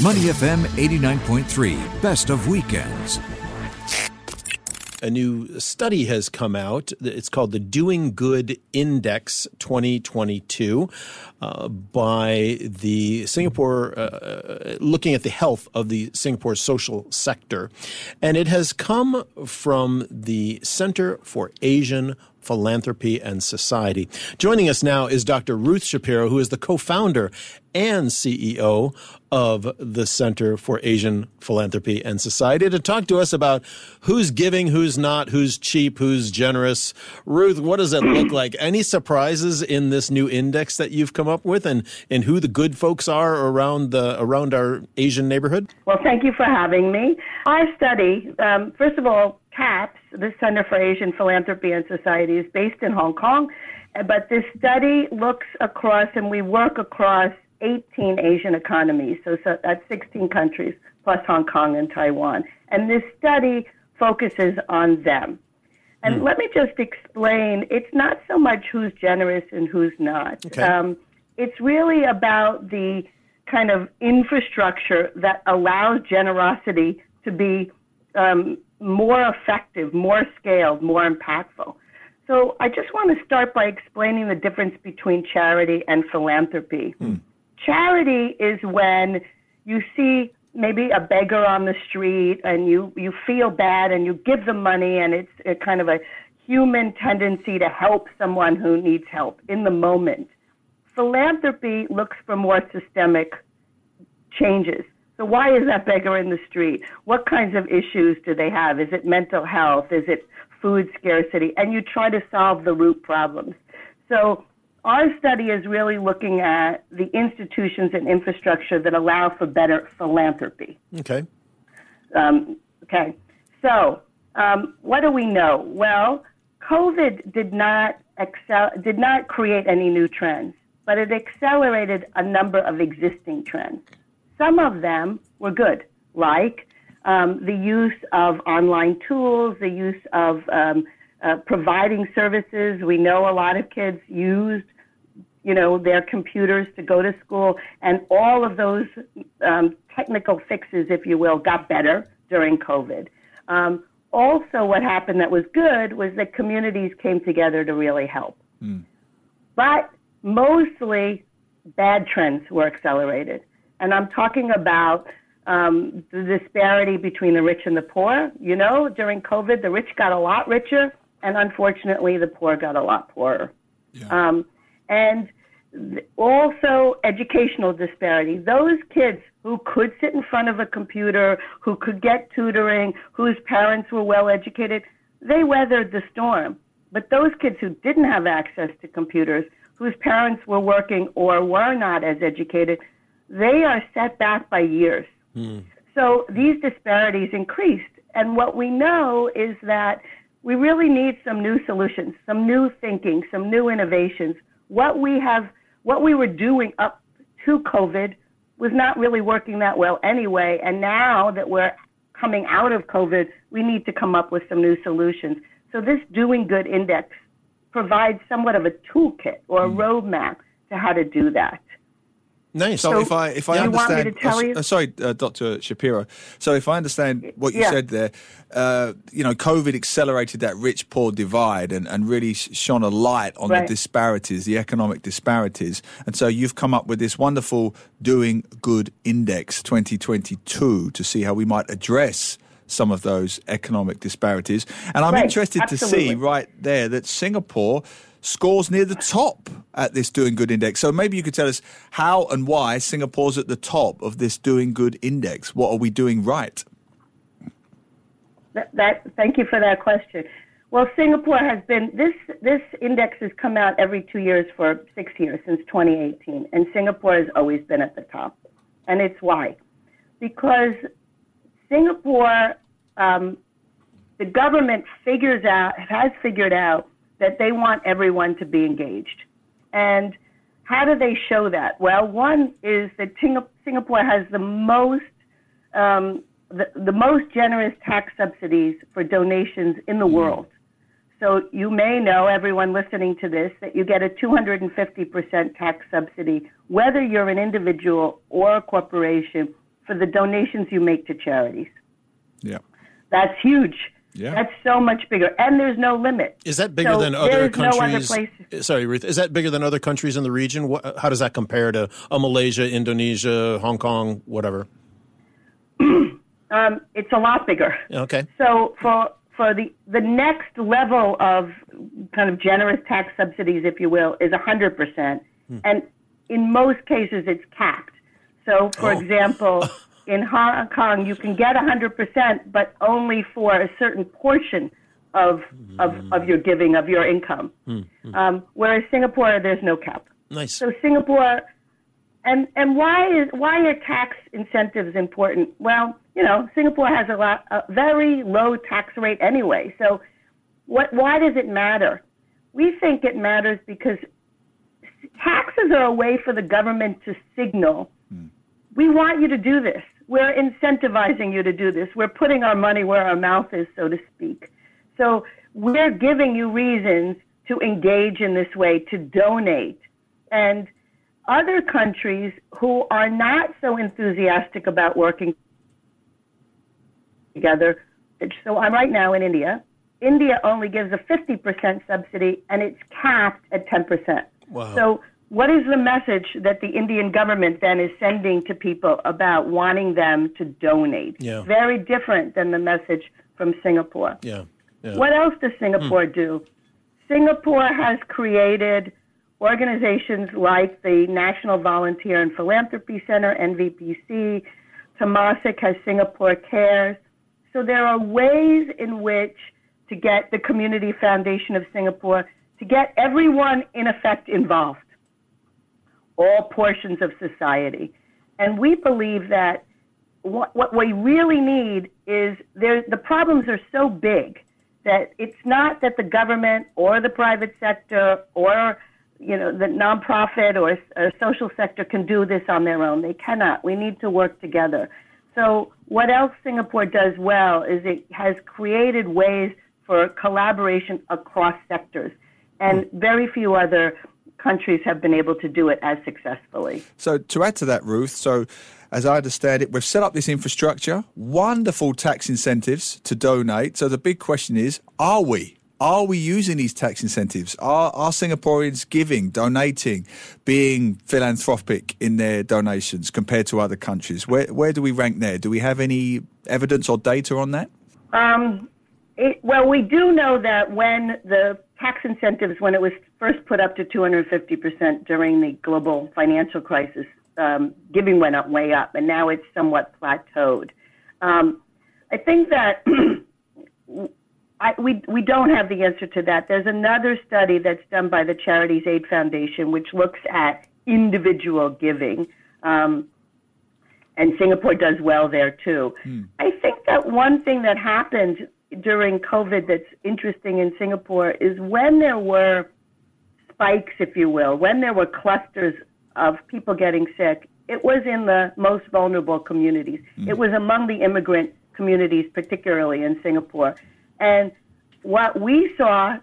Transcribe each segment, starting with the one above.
Money FM 89.3, best of weekends. A new study has come out. It's called the Doing Good Index 2022 uh, by the Singapore, uh, uh, looking at the health of the Singapore social sector. And it has come from the Center for Asian Philanthropy and Society. Joining us now is Dr. Ruth Shapiro, who is the co founder and CEO of the Center for Asian Philanthropy and Society, to talk to us about who's giving, who's not, who's cheap, who's generous. Ruth, what does it look like? Any surprises in this new index that you've come up with and, and who the good folks are around, the, around our Asian neighborhood? Well, thank you for having me. Our study, um, first of all, CAPS, the Center for Asian Philanthropy and Society, is based in Hong Kong. But this study looks across, and we work across 18 Asian economies. So, so that's 16 countries, plus Hong Kong and Taiwan. And this study focuses on them. And mm. let me just explain it's not so much who's generous and who's not. Okay. Um, it's really about the kind of infrastructure that allows generosity to be um, more effective, more scaled, more impactful. So I just want to start by explaining the difference between charity and philanthropy. Hmm. Charity is when you see maybe a beggar on the street and you, you feel bad and you give them money and it's a kind of a human tendency to help someone who needs help in the moment. Philanthropy looks for more systemic changes. So why is that beggar in the street? What kinds of issues do they have? Is it mental health? Is it food scarcity? And you try to solve the root problems. So our study is really looking at the institutions and infrastructure that allow for better philanthropy. Okay. Um, okay. So um, what do we know? Well, COVID did not excel, did not create any new trends, but it accelerated a number of existing trends. Some of them were good, like um, the use of online tools, the use of um, uh, providing services. We know a lot of kids used, you know, their computers to go to school, and all of those um, technical fixes, if you will, got better during COVID. Um, also, what happened that was good was that communities came together to really help. Mm. But mostly, bad trends were accelerated. And I'm talking about um, the disparity between the rich and the poor. You know, during COVID, the rich got a lot richer, and unfortunately, the poor got a lot poorer. Yeah. Um, and th- also educational disparity. Those kids who could sit in front of a computer, who could get tutoring, whose parents were well educated, they weathered the storm. But those kids who didn't have access to computers, whose parents were working or were not as educated, they are set back by years. Mm. So these disparities increased. And what we know is that we really need some new solutions, some new thinking, some new innovations. What we have, what we were doing up to COVID was not really working that well anyway. And now that we're coming out of COVID, we need to come up with some new solutions. So this doing good index provides somewhat of a toolkit or a mm. roadmap to how to do that. Nice. So, So, if I if I do want me understand, uh, uh, sorry, uh, Doctor Shapiro. So if I understand what you Yeah. said there, uh, you know, COVID accelerated that rich poor divide and, and really shone a light on Right. the disparities, the economic disparities. And so you've come up with this wonderful Doing Good Index 2022 to see how we might address some of those economic disparities. And I'm Right, interested to see right there that Singapore scores near the top at this Doing Good Index. So maybe you could tell us how and why Singapore's at the top of this Doing Good Index. What are we doing right? That, that, thank you for that question. Well, Singapore has been this this index has come out every two years for six years since 2018, and Singapore has always been at the top, and it's why, because Singapore, um, the government figures out has figured out that they want everyone to be engaged, and how do they show that? Well, one is that Singapore has the most um, the, the most generous tax subsidies for donations in the world. So you may know, everyone listening to this, that you get a 250% tax subsidy, whether you're an individual or a corporation, for the donations you make to charities. Yeah. That's huge. Yeah. That's so much bigger, and there's no limit. Is that bigger So than other there's no other countries? Sorry, Ruth. Is that bigger than other countries in the region? What, how does that compare to uh, Malaysia, Indonesia, Hong Kong, whatever? Um, it's a lot bigger. Okay. So for for the the next level of kind of generous tax subsidies, if you will, is 100%, and in most cases it's capped. So, for Oh. example, in Hong Kong, you can get 100%, but only for a certain portion of of, of your giving of your income. Hmm, hmm. Um, whereas Singapore, there's no cap. Nice. So Singapore, and and why is why are tax incentives important? Well, you know, Singapore has a lot a very low tax rate anyway. So, what why does it matter? We think it matters because taxes are a way for the government to signal hmm. we want you to do this. We're incentivizing you to do this. We're putting our money where our mouth is, so to speak. So we're giving you reasons to engage in this way, to donate. And other countries who are not so enthusiastic about working together, so I'm right now in India. India only gives a 50% subsidy and it's capped at 10%. Wow. So what is the message that the Indian government then is sending to people about wanting them to donate? Yeah. Very different than the message from Singapore. Yeah. yeah. What else does Singapore hmm. do? Singapore has created organizations like the National Volunteer and Philanthropy Center, NVPC. Temasek has Singapore Cares. So there are ways in which to get the Community Foundation of Singapore to get everyone in effect involved, all portions of society. And we believe that what, what we really need is there, the problems are so big that it's not that the government or the private sector or you know the nonprofit or, or social sector can do this on their own. They cannot. We need to work together. So what else Singapore does well is it has created ways for collaboration across sectors, and very few other countries have been able to do it as successfully. So to add to that, Ruth, so as I understand it, we've set up this infrastructure, wonderful tax incentives to donate. So the big question is, are we? Are we using these tax incentives? Are, are Singaporeans giving, donating, being philanthropic in their donations compared to other countries? Where, where do we rank there? Do we have any evidence or data on that? Um, it, well, we do know that when the tax incentives, when it was first put up to 250% during the global financial crisis, um, giving went up way up, and now it's somewhat plateaued. Um, I think that I, we we don't have the answer to that. There's another study that's done by the Charities Aid Foundation, which looks at individual giving. Um, and Singapore does well there too. I think that one thing that happened during COVID that's interesting in Singapore is when there were spikes, if you will, when there were clusters of people getting sick, it was in the most vulnerable communities. It was among the immigrant communities, particularly in Singapore. And what we saw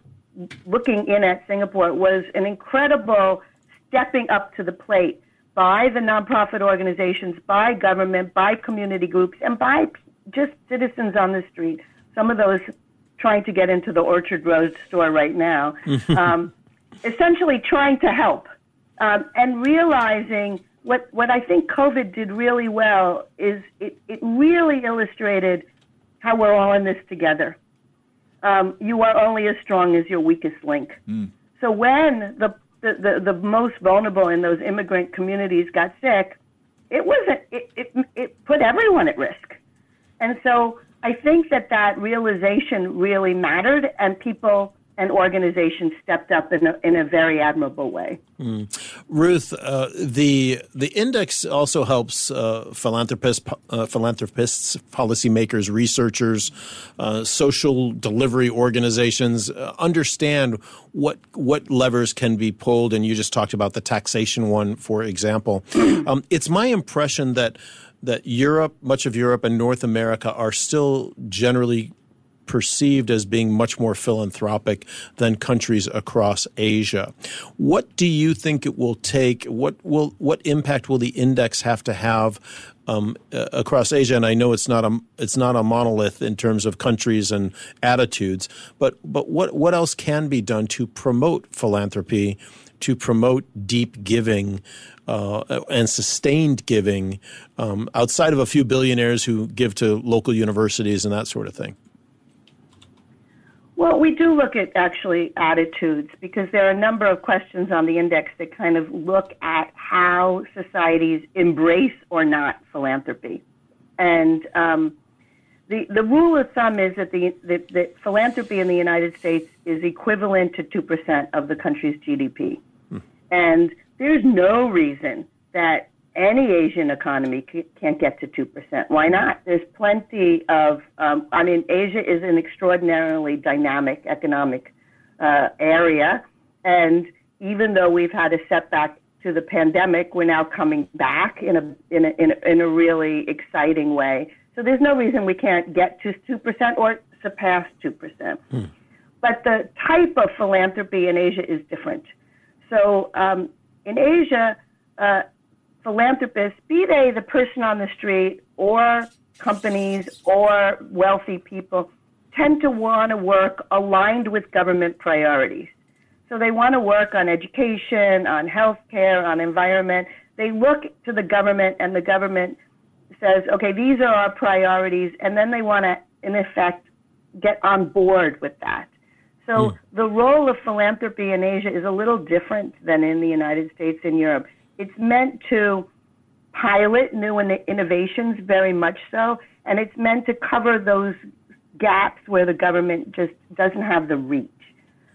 looking in at Singapore was an incredible stepping up to the plate by the nonprofit organizations, by government, by community groups, and by just citizens on the street. Some of those trying to get into the Orchard Road store right now, um, essentially trying to help um, and realizing what what I think COVID did really well is it, it really illustrated how we're all in this together. Um, you are only as strong as your weakest link. So when the, the, the, the most vulnerable in those immigrant communities got sick, it wasn't it, it, it put everyone at risk. And so I think that that realization really mattered, and people and organizations stepped up in a, in a very admirable way. Ruth, uh, the the index also helps uh, philanthropists, uh, philanthropists, policymakers, researchers, uh, social delivery organizations uh, understand what what levers can be pulled. And you just talked about the taxation one, for example. um, it's my impression that that Europe, much of Europe, and North America are still generally perceived as being much more philanthropic than countries across Asia. What do you think it will take? What will what impact will the index have to have um, uh, across Asia? And I know it's not a it's not a monolith in terms of countries and attitudes, but but what what else can be done to promote philanthropy, to promote deep giving? Uh, and sustained giving um, outside of a few billionaires who give to local universities and that sort of thing? Well, we do look at actually attitudes because there are a number of questions on the index that kind of look at how societies embrace or not philanthropy. And um, the, the rule of thumb is that the, that, that philanthropy in the United States is equivalent to 2% of the country's GDP. Hmm. And there's no reason that any Asian economy can't get to 2%. Why not? There's plenty of, um, I mean, Asia is an extraordinarily dynamic economic uh, area. And even though we've had a setback to the pandemic, we're now coming back in a, in a, in a, in a really exciting way. So there's no reason we can't get to 2% or surpass 2%. Hmm. But the type of philanthropy in Asia is different. So um, in Asia, uh, philanthropists, be they the person on the street or companies or wealthy people, tend to want to work aligned with government priorities. So they want to work on education, on healthcare, on environment. They look to the government, and the government says, okay, these are our priorities, and then they want to, in effect, get on board with that. So mm. the role of philanthropy in Asia is a little different than in the United States and Europe. It's meant to pilot new innovations, very much so, and it's meant to cover those gaps where the government just doesn't have the reach.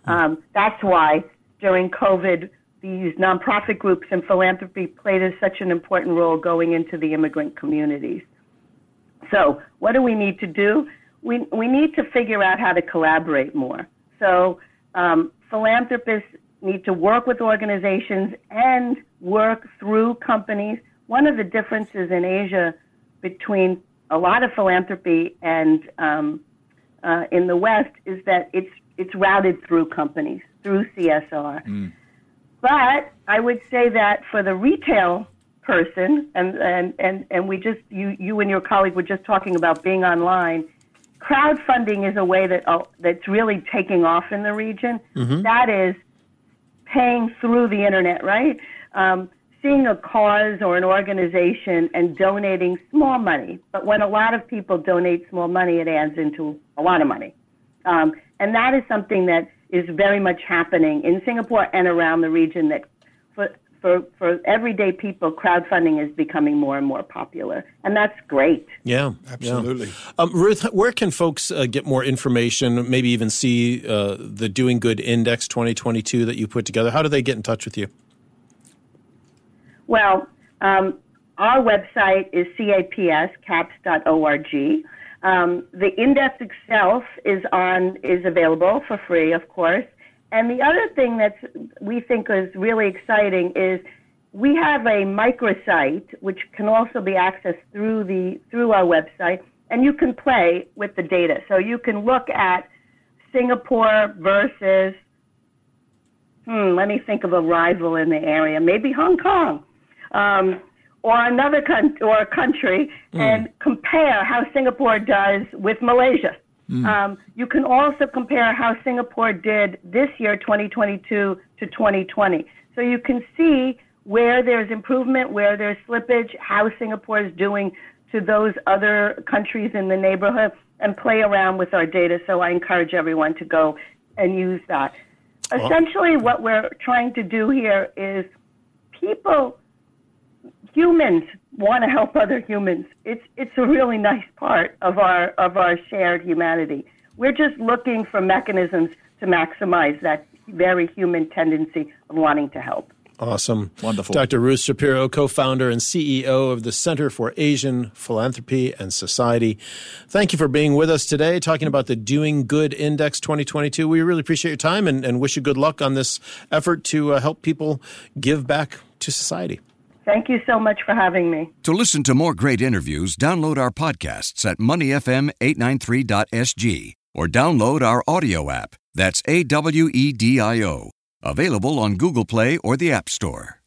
Um, that's why during COVID, these nonprofit groups and philanthropy played such an important role going into the immigrant communities. So, what do we need to do? We, we need to figure out how to collaborate more. So, um, philanthropists need to work with organizations and work through companies. One of the differences in Asia between a lot of philanthropy and um, uh, in the West is that it's it's routed through companies through CSR. Mm. But I would say that for the retail person, and, and, and, and we just you you and your colleague were just talking about being online. Crowdfunding is a way that uh, that's really taking off in the region. Mm-hmm. That is paying through the internet, right? Um, seeing a cause or an organization and donating small money. But when a lot of people donate small money, it adds into a lot of money. Um, and that is something that is very much happening in Singapore and around the region that for, for, for everyday people, crowdfunding is becoming more and more popular. And that's great. Yeah, absolutely. Yeah. Um, Ruth, where can folks uh, get more information, maybe even see uh, the Doing Good Index 2022 that you put together? How do they get in touch with you? Well, um, our website is caps capscaps.org. Um, the index itself is on is available for free, of course. And the other thing that we think is really exciting is we have a microsite which can also be accessed through the through our website, and you can play with the data. So you can look at Singapore versus hmm, let me think of a rival in the area, maybe Hong Kong um, or another con- or a country mm. and compare how Singapore does with Malaysia. Mm. Um, you can also compare how Singapore did this year, 2022 to 2020. So you can see where there's improvement, where there's slippage, how Singapore is doing to those other countries in the neighborhood, and play around with our data. So I encourage everyone to go and use that. Essentially, what we're trying to do here is people humans want to help other humans. It's it's a really nice part of our of our shared humanity. We're just looking for mechanisms to maximize that very human tendency of wanting to help. Awesome. Wonderful. Dr. Ruth Shapiro, co founder and CEO of the Center for Asian Philanthropy and Society. Thank you for being with us today, talking about the Doing Good Index 2022. We really appreciate your time and, and wish you good luck on this effort to uh, help people give back to society. Thank you so much for having me. To listen to more great interviews, download our podcasts at moneyfm893.sg or download our audio app. That's A W E D I O. Available on Google Play or the App Store.